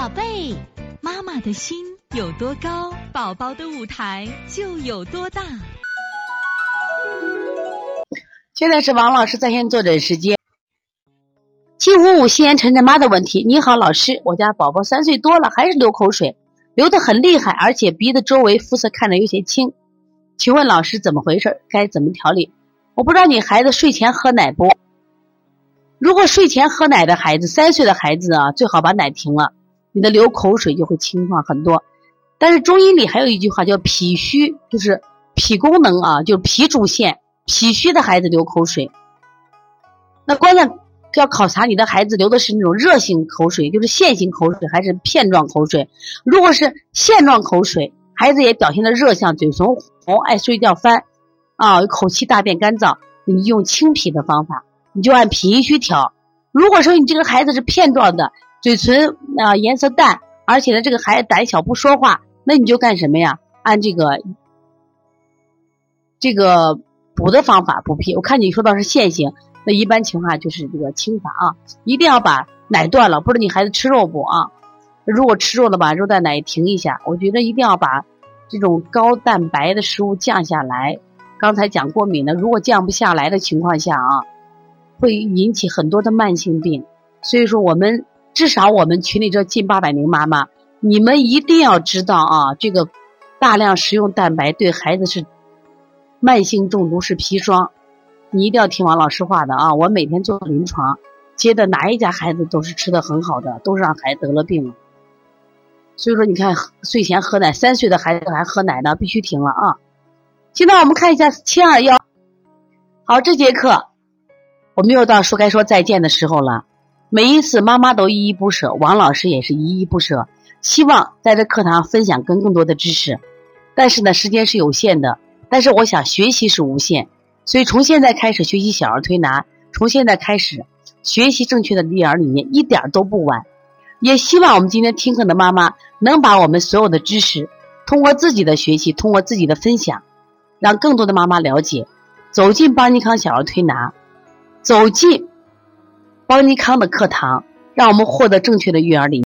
宝贝，妈妈的心有多高，宝宝的舞台就有多大。现在是王老师在线坐诊时间。七五五西安晨晨妈的问题，你好，老师，我家宝宝三岁多了，还是流口水，流的很厉害，而且鼻子周围肤色看着有些青，请问老师怎么回事？该怎么调理？我不知道你孩子睡前喝奶不？如果睡前喝奶的孩子，三岁的孩子啊，最好把奶停了。你的流口水就会轻缓很多，但是中医里还有一句话叫脾虚，就是脾功能啊，就是脾主线，脾虚的孩子流口水。那关键要考察你的孩子流的是那种热性口水，就是线性口水还是片状口水。如果是线状口水，孩子也表现的热象，嘴唇红，爱睡觉翻，啊，口气大便干燥，你用清脾的方法，你就按脾虚调。如果说你这个孩子是片状的，嘴唇啊颜色淡，而且呢这个孩子胆小不说话，那你就干什么呀？按这个这个补的方法补脾。我看你说到是线性，那一般情况就是这个清法啊，一定要把奶断了。不知你孩子吃肉不啊？如果吃肉的把肉蛋奶停一下。我觉得一定要把这种高蛋白的食物降下来。刚才讲过敏的，如果降不下来的情况下啊，会引起很多的慢性病。所以说我们。至少我们群里这近八百名妈妈，你们一定要知道啊，这个大量食用蛋白对孩子是慢性中毒是砒霜，你一定要听王老师话的啊！我每天做临床接的哪一家孩子都是吃的很好的，都是让孩子得了病。所以说，你看睡前喝奶，三岁的孩子还喝奶呢，必须停了啊！现在我们看一下七二幺，好，这节课我们又到说该说再见的时候了。每一次妈妈都依依不舍，王老师也是依依不舍，希望在这课堂分享更更多的知识。但是呢，时间是有限的，但是我想学习是无限，所以从现在开始学习小儿推拿，从现在开始学习正确的育儿理念一点都不晚。也希望我们今天听课的妈妈能把我们所有的知识，通过自己的学习，通过自己的分享，让更多的妈妈了解，走进邦尼康小儿推拿，走进。邦尼康的课堂，让我们获得正确的育儿理念。